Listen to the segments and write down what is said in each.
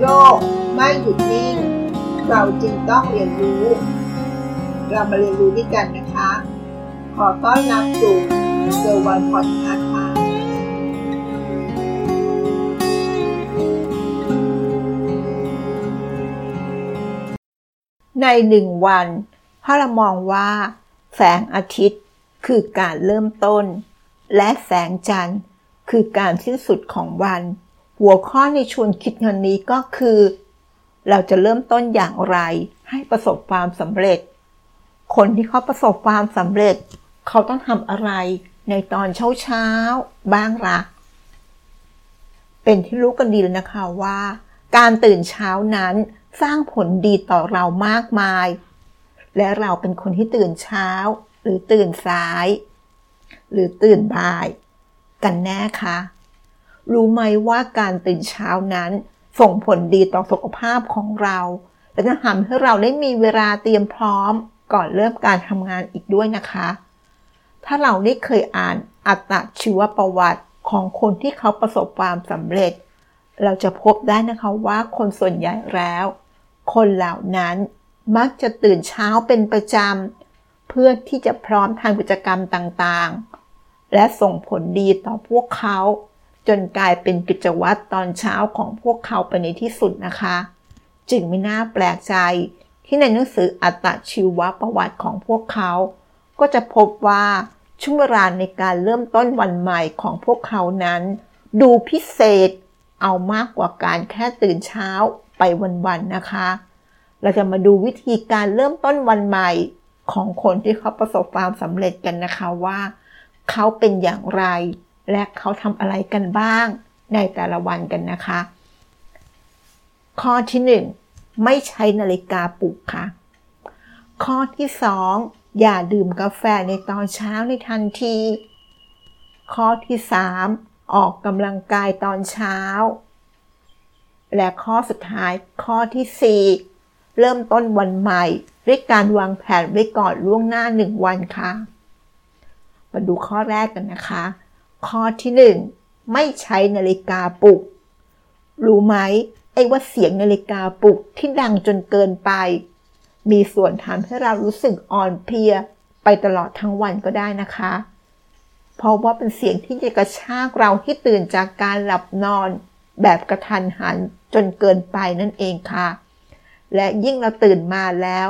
โลกไม่หยุดนิ่ง เราจึงต้องเรียนรู้ เรามาเรียนรู้ด้วยกันนะคะ ขอต้อนรับสู่เซอร์วันพอดคาส์ค่ะในหนึ่งวันถ้าเรามองว่าแสงอาทิตย์คือการเริ่มต้น และแสงจันทร์คือการสิ้นสุดของวัน หัวข้อในชวนคิดงันนี้ก็คือ เราจะเริ่มต้นอย่างไรให้ประสบความสำเร็จ คนที่เขาประสบความสำเร็จ เขาต้องทำอะไรในตอนเช้าเช้าบ้างละ่ะ เป็นที่รู้กันดีแล้วนะคะว่า การตื่นเช้านั้นสร้างผลดีต่อเรามากมาย และเราเป็นคนที่ตื่นเช้า หรือตื่นสาย หรือตื่นบ่าย กันแน่คะ รู้ไหมว่าการตื่นเช้านั้น ส่งผลดีต่อสุขภาพของเรา และจะทำให้เราได้มีเวลาเตรียมพร้อม ก่อนเริ่มการทำงานอีกด้วยนะคะ ถ้าเราได้เคยอ่านอัตชีวประวัติของคนที่เขาประสบความสำเร็จ เราจะพบได้นะคะว่าคนส่วนใหญ่แล้ว คนเหล่านั้นมักจะตื่นเช้าเป็นประจำ เพื่อที่จะพร้อมทางกิจกรรมต่างๆ และส่งผลดีต่อพวกเขา จนกลายเป็นกิจวัตรตอนเช้าของพวกเขาไปในที่สุดนะคะ จึงไม่น่าแปลกใจที่ในหนังสืออัตชีวประวัติของพวกเขา ก็จะพบว่าช่วงเวลาในการเริ่มต้นวันใหม่ของพวกเขานั้น ดูพิเศษเอามากกว่าการแค่ตื่นเช้าไปวันๆนะคะ เราจะมาดูวิธีการเริ่มต้นวันใหม่ของคนที่เขาประสบความสำเร็จกันนะคะว่า เขาเป็นอย่างไร และเขาทำอะไรกันบ้างในแต่ละวันกันนะคะ ข้อที่หนึ่งไม่ใช้นาฬิกาปลุกค่ะ ข้อที่สองอย่าดื่มกาแฟในตอนเช้าในทันที ข้อที่สามออกกำลังกายตอนเช้า และข้อสุดท้ายข้อที่สี่เริ่มต้นวันใหม่ด้วยการวางแผนไว้ก่อนล่วงหน้าหนึ่งวันค่ะ มาดูข้อแรกกันนะคะ ข้อที่หนึ่งไม่ใช้นาฬิกาปลุก รู้ไหมไอ้ว่าเสียงนาฬิกาปลุกที่ดังจนเกินไป มีส่วนทำให้เรารู้สึกอ่อนเพลียไปตลอดทั้งวันก็ได้นะคะ เพราะว่าเป็นเสียงที่จะกระชากเราที่ตื่นจากการหลับนอน แบบกระทันหันจนเกินไปนั่นเองค่ะ และยิ่งเราตื่นมาแล้ว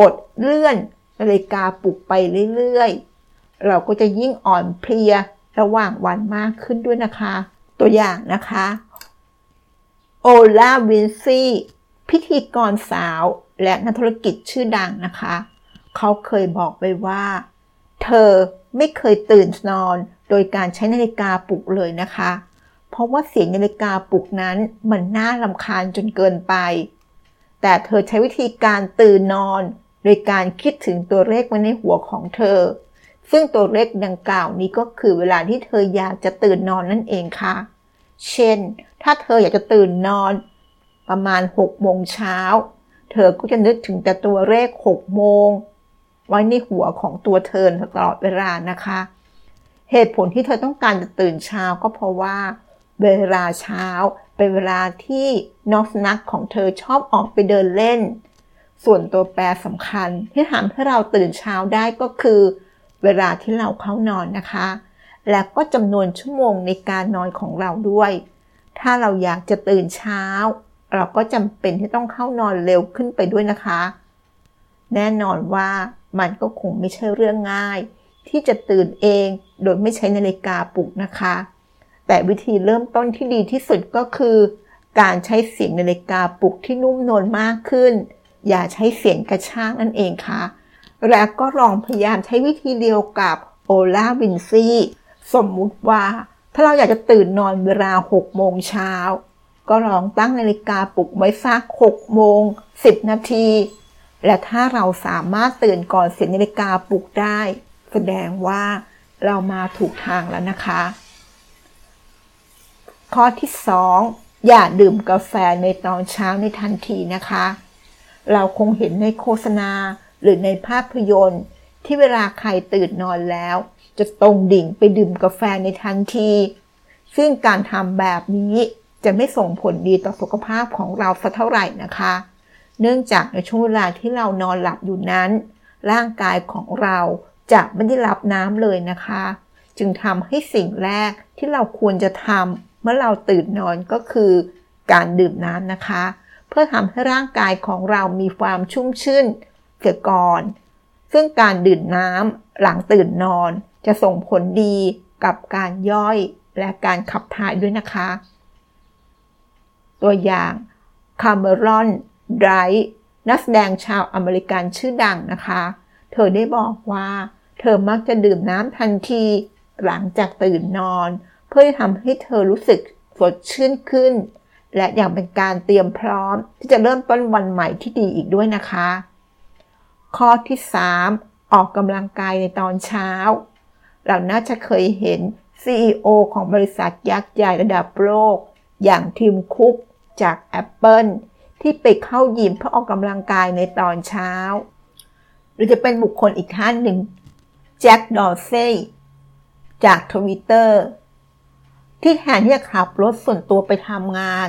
กดเลื่อนนาฬิกาปลุกไปเรื่อยๆ เราก็จะยิ่งอ่อนเพลีย ระหว่างวันมากขึ้นด้วยนะคะ ตัวอย่างนะคะโอลาวินซี่พิธีกรสาวและนักธุรกิจชื่อดังนะคะ เขาเคยบอกไว้ว่า เธอไม่เคยตื่นนอนโดยการใช้นาฬิกาปลุกเลยนะคะ เพราะว่าเสียงนาฬิกาปลุกนั้นมันน่าลำคาญจนเกินไป แต่เธอใช้วิธีการตื่นนอน โดยการคิดถึงตัวเลขไว้ในหัวของเธอ ซึ่งตัวเลขดังกล่าวนี้ก็คือเวลาที่เธออยากจะตื่นนอนนั่นเองค่ะ เช่น ถ้าเธออยากจะตื่นนอน ประมาณ6โมงเช้า เธอก็จะนึกถึงแต่ตัวเลข6โมงไว้ในหัวของตัวเธอตลอดเวลานะคะ เหตุผลที่เธอต้องการจะตื่นเช้าก็เพราะว่า เวลาเช้า เป็นเวลาที่น้องสุนัขของเธอชอบออกไปเดินเล่น ส่วนตัวแปรสำคัญที่ทำให้เราตื่นเช้าได้ก็คือ เวลาที่เราเข้านอนนะคะ และก็จำนวนชั่วโมงในการนอนของเราด้วย ถ้าเราอยากจะตื่นเช้า เราก็จำเป็นที่ต้องเข้านอนเร็วขึ้นไปด้วยนะคะ แน่นอนว่ามันก็คงไม่ใช่เรื่องง่าย ที่จะตื่นเองโดยไม่ใช้นาฬิกาปลุกนะคะ แต่วิธีเริ่มต้นที่ดีที่สุดก็คือ การใช้เสียงนาฬิกาปลุกที่นุ่มนวลมากขึ้น อย่าใช้เสียงกระชากนั่นเองค่ะ และก็ลองพยายามใช้วิธีเดียวกับโอลาวินซี่สมมุติว่า ถ้าเราอยากจะตื่นนอนเวลา 6 โมงเช้า ก็ลองตั้งนาฬิกาปลุกไว้สัก 6 โมง 10 นาที และถ้าเราสามารถตื่นก่อนเสียงนาฬิกาปลุกได้ แสดงว่าเรามาถูกทางแล้วนะคะ ข้อที่ 2 อย่าดื่มกาแฟในตอนเช้าในทันทีนะคะ เราคงเห็นในโฆษณา หรือในภาพยนตร์ ที่เวลาใครตื่นนอนแล้ว จะตรงดิ่งไปดื่มกาแฟในทันที ซึ่งการทำแบบนี้จะไม่ส่งผลดีต่อสุขภาพของเราสักเท่าไหร่นะคะ เนื่องจากในช่วงเวลาที่เรานอนหลับอยู่นั้น ร่างกายของเราจะไม่ได้รับน้ำเลยนะคะ จึงทำให้สิ่งแรกที่เราควรจะทำเมื่อเราตื่นนอนก็คือ การดื่มน้ำนะคะ เพื่อทำให้ร่างกายของเรามีความชุ่มชื่น เสียก่อน ซึ่งการดื่มน้ำหลังตื่นนอนจะส่งผลดีกับการย่อยและการขับถ่ายด้วยนะคะ ตัวอย่าง คาร์เมรอนไดรนักแสดงชาวอเมริกันชื่อดังนะคะ เธอได้บอกว่า เธอมักจะดื่มน้ำทันทีหลังจากตื่นนอน เพื่อทำให้เธอรู้สึกสดชื่นขึ้น และอย่างเป็นการเตรียมพร้อมที่จะเริ่มต้นวันใหม่ที่ดีอีกด้วยนะคะ ข้อที่ 3 ออกกำลังกายในตอนเช้า เราน่าจะเคยเห็น CEO ของบริษัทยักษ์ใหญ่ระดับโลก อย่างทีมคุกจาก Apple ที่ไปเข้ายิมเพื่อออกกำลังกายในตอนเช้า หรือจะเป็นบุคคลอีกท่านหนึ่งแจ็คดอร์เซจากทวิตเตอร์ที่แทนที่จะขับรถส่วนตัวไปทำงาน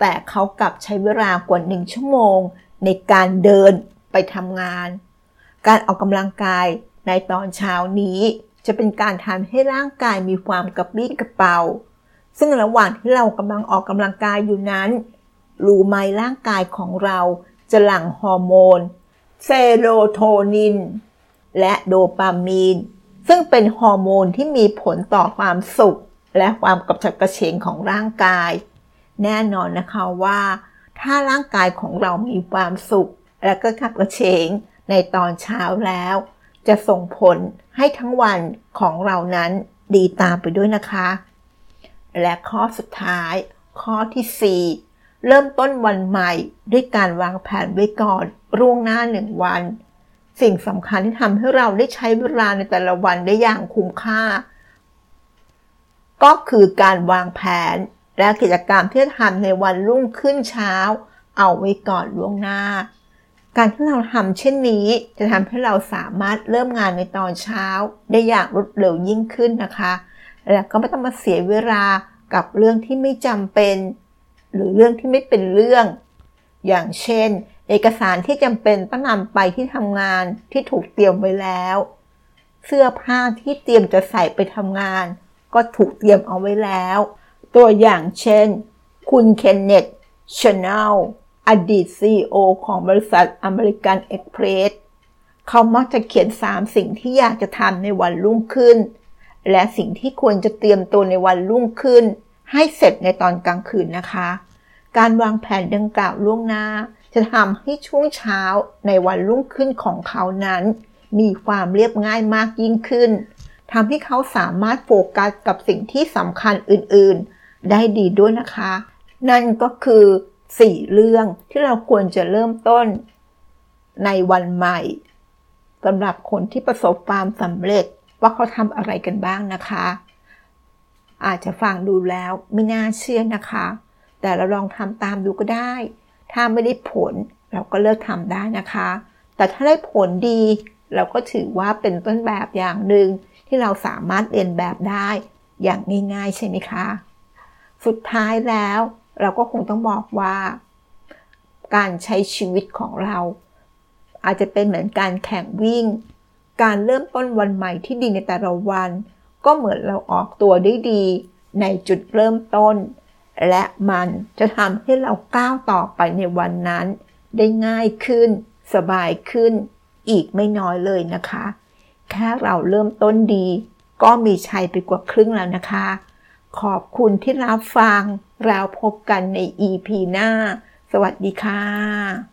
แต่เขากลับใช้เวลากว่าหนึ่งชั่วโมง ในการเดิน ไปทำงาน การออกกำลังกายในตอนเช้านี้ จะเป็นการทำให้ร่างกายมีความกระปรี้กระเป๋า ซึ่งระหว่างที่เรากำลังออกกำลังกายอยู่นั้น รู้ไหมร่างกายของเราจะหลั่งฮอร์โมนเซโรโทนิน และโดปามีน ซึ่งเป็นฮอร์โมนที่มีผลต่อความสุข และความกระฉับกระเฉงของร่างกาย แน่นอนนะคะว่า ถ้าร่างกายของเรามีความสุข และก็กระฉับกระเฉงในตอนเช้าแล้ว จะส่งผลให้ทั้งวันของเรานั้นดีตามไปด้วยนะคะ และข้อสุดท้าย ข้อที่ 4 เริ่มต้นวันใหม่ด้วยการวางแผนไว้ก่อนร่วงหน้าหนึ่งวัน สิ่งสำคัญที่ทำให้เราได้ใช้เวลาในแต่ละวันได้อย่างคุ้มค่า ก็คือการวางแผนและกิจกรรมที่จะทำในวันรุ่งขึ้นเช้า เอาไว้ก่อนล่วงหน้า การที่เราทำเช่นนี้จะทำให้เราสามารถเริ่มงานในตอนเช้า ได้อย่างรวดเร็วยิ่งขึ้นนะคะ และก็ไม่ต้องมาเสียเวลากับเรื่องที่ไม่จำเป็น หรือเรื่องที่ไม่เป็นเรื่อง อย่างเช่น เอกสารที่จำเป็นต้องนำไปที่ทำงานที่ถูกเตรียมไว้แล้ว เสื้อผ้าที่เตรียมจะใส่ไปทำงาน ก็ถูกเตรียมเอาไว้แล้ว ตัวอย่างเช่น คุณเคนเนธเชนอลต์ อดีต CEO ของบริษัทอเมริกันเอ็กซ์เพรสเขามักจะเขียน 3 สิ่งที่อยากจะทำในวันรุ่งขึ้น และสิ่งที่ควรจะเตรียมตัวในวันรุ่งขึ้น ให้เสร็จในตอนกลางคืนนะคะ การวางแผนดังกล่าวล่วงหน้า จะทำให้ช่วงเช้าในวันรุ่งขึ้นของเขานั้น มีความเรียบง่ายมากยิ่งขึ้นทำให้เขาสามารถโฟกัสกับสิ่งที่สำคัญอื่นๆ ได้ดีด้วยนะคะ นั่นก็คือ 4 เรื่องที่เราควรจะเริ่มต้นในวันใหม่สำหรับคนที่ประสบความสำเร็จว่าเขาทำอะไรกันบ้างนะคะ อาจจะฟังดูแล้วไม่น่าเชื่อนะคะ แต่เราลองทำตามดูก็ได้ ถ้าไม่ได้ผลเราก็เลิกทำได้นะคะ แต่ถ้าได้ผลดี เราก็ถือว่าเป็นต้นแบบอย่างหนึ่งที่เราสามารถเรียนแบบได้อย่างง่ายๆใช่ไหมคะ สุดท้ายแล้ว เราก็คงต้องบอกว่าการใช้ชีวิตของเรา อาจจะเป็นเหมือนการแข่งวิ่ง การเริ่มต้นวันใหม่ที่ดีในแต่ละวัน ก็เหมือนเราออกตัวได้ดีในจุดเริ่มต้น และมันจะทำให้เราก้าวต่อไปในวันนั้น ได้ง่ายขึ้น สบายขึ้น อีกไม่น้อยเลยนะคะ แค่เราเริ่มต้นดี ก็มีชัยไปกว่าครึ่งแล้วนะคะ ขอบคุณที่รับฟังแล้วพบกันใน EP หน้า สวัสดีค่ะ